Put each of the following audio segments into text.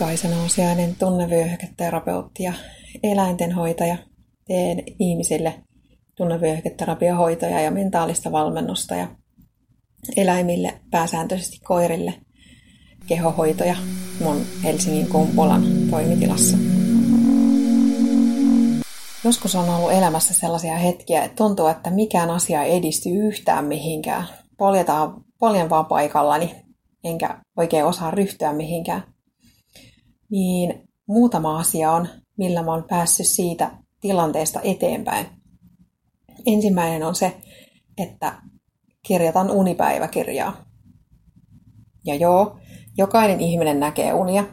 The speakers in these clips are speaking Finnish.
Inkaisen osiainen tunnevyöhyketerapeutti ja eläintenhoitaja. Teen ihmisille tunnevyöhyketerapiahoitoja ja mentaalista valmennusta ja eläimille, pääsääntöisesti koirille, kehohoitoja mun Helsingin Kumpulan toimitilassa. Joskus on ollut elämässä sellaisia hetkiä, että tuntuu, että mikään asia ei edisty yhtään mihinkään. Poljetaan, poljen vaan paikallani, enkä oikein osaa ryhtyä mihinkään. Niin muutama asia on, millä mä oon päässyt siitä tilanteesta eteenpäin. Ensimmäinen on se, että kirjoitan unipäiväkirjaa. Ja joo, jokainen ihminen näkee unia,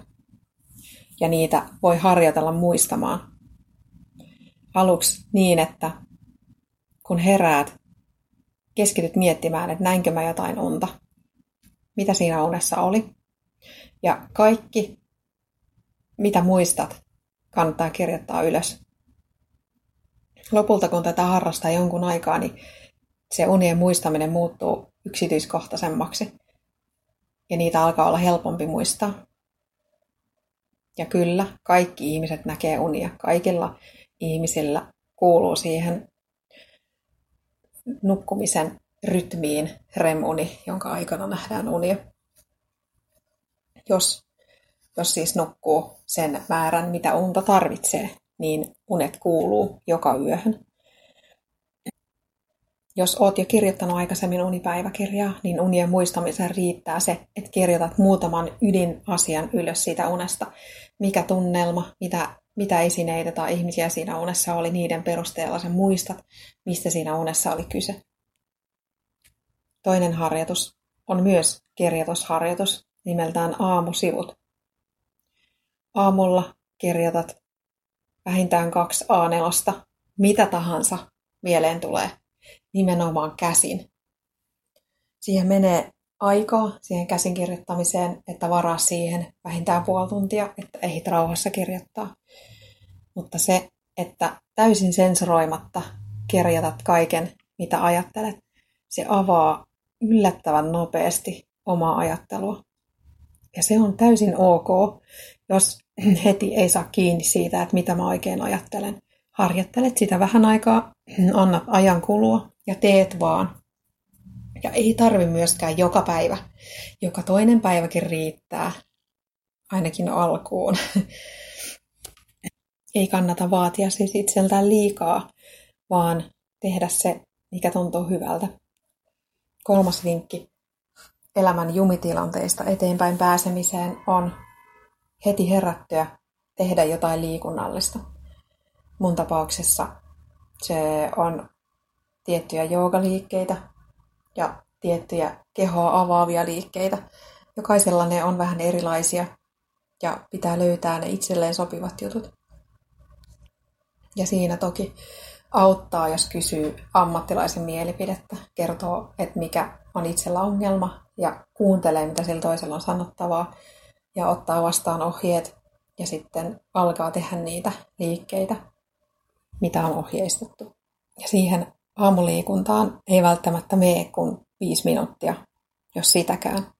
ja niitä voi harjoitella muistamaan. Aluksi niin, että kun heräät, keskityt miettimään, että näinkö mä jotain unta, mitä siinä unessa oli. Ja kaikki, mitä muistat, kannattaa kirjoittaa ylös. Lopulta, kun tätä harrastaa jonkun aikaa, niin se unien muistaminen muuttuu yksityiskohtaisemmaksi. Ja niitä alkaa olla helpompi muistaa. Ja kyllä, kaikki ihmiset näkee unia. Kaikilla ihmisillä kuuluu siihen nukkumisen rytmiin REM-uni, jonka aikana nähdään unia. Jos, jos siis nukkuu sen määrän, mitä unta tarvitsee, niin unet kuuluu joka yöhön. Jos oot jo kirjoittanut aikaisemmin unipäiväkirjaa, niin unien muistamiseen riittää se, että kirjoitat muutaman ydinasian ylös siitä unesta. Mikä tunnelma, mitä, mitä esineitä tai ihmisiä siinä unessa oli, niiden perusteella sen muistat, mistä siinä unessa oli kyse. Toinen harjoitus on myös kirjoitusharjoitus nimeltään aamusivut. Aamulla kirjoitat vähintään kaksi A4, mitä tahansa mieleen tulee, nimenomaan käsin. Siihen menee aikaa siihen käsin kirjoittamiseen, että varaa siihen vähintään puoli tuntia, että ehdit rauhassa kirjoittaa. Mutta se, että täysin sensuroimatta kirjoitat kaiken, mitä ajattelet, se avaa yllättävän nopeasti omaa ajattelua. Ja se on täysin ok, jos heti ei saa kiinni siitä, että mitä mä oikein ajattelen. Harjoittelet sitä vähän aikaa, annat ajan kulua ja teet vaan. Ja ei tarvi myöskään joka päivä. Joka toinen päiväkin riittää, ainakin alkuun. ei kannata vaatia siis itseltään liikaa, vaan tehdä se, mikä tuntuu hyvältä. Kolmas vinkki elämän jumitilanteista eteenpäin pääsemiseen on heti herättyä tehdä jotain liikunnallista. Mun tapauksessa se on tiettyjä joogaliikkeitä ja tiettyjä kehoa avaavia liikkeitä. Jokaisella ne on vähän erilaisia ja pitää löytää ne itselleen sopivat jutut. Ja siinä toki auttaa, jos kysyy ammattilaisen mielipidettä, kertoo, että mikä on itsellä ongelma ja kuuntelee, mitä sillä toisella on sanottavaa ja ottaa vastaan ohjeet ja sitten alkaa tehdä niitä liikkeitä, mitä on ohjeistettu. Ja siihen aamuliikuntaan ei välttämättä mene kuin viisi minuuttia, jos sitäkään.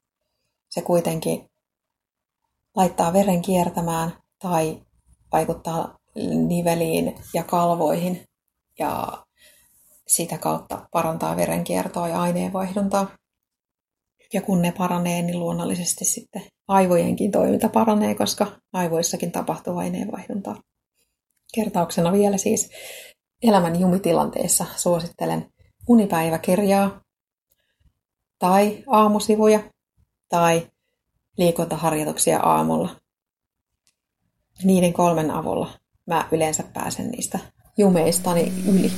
Se kuitenkin laittaa veren kiertämään tai vaikuttaa niveliin ja kalvoihin ja sitä kautta parantaa verenkiertoa ja aineenvaihduntaa. Ja kun ne paranee, niin luonnollisesti sitten aivojenkin toiminta paranee, koska aivoissakin tapahtuu aineenvaihduntaa. Kertauksena vielä siis elämän jumitilanteessa suosittelen unipäiväkirjaa tai aamusivuja tai liikuntaharjoituksia aamulla. Niiden kolmen avulla mä yleensä pääsen niistä jumeistani yli.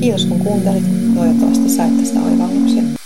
Kiitos kun kuuntelit. Toivottavasti sait tästä oivalluksia.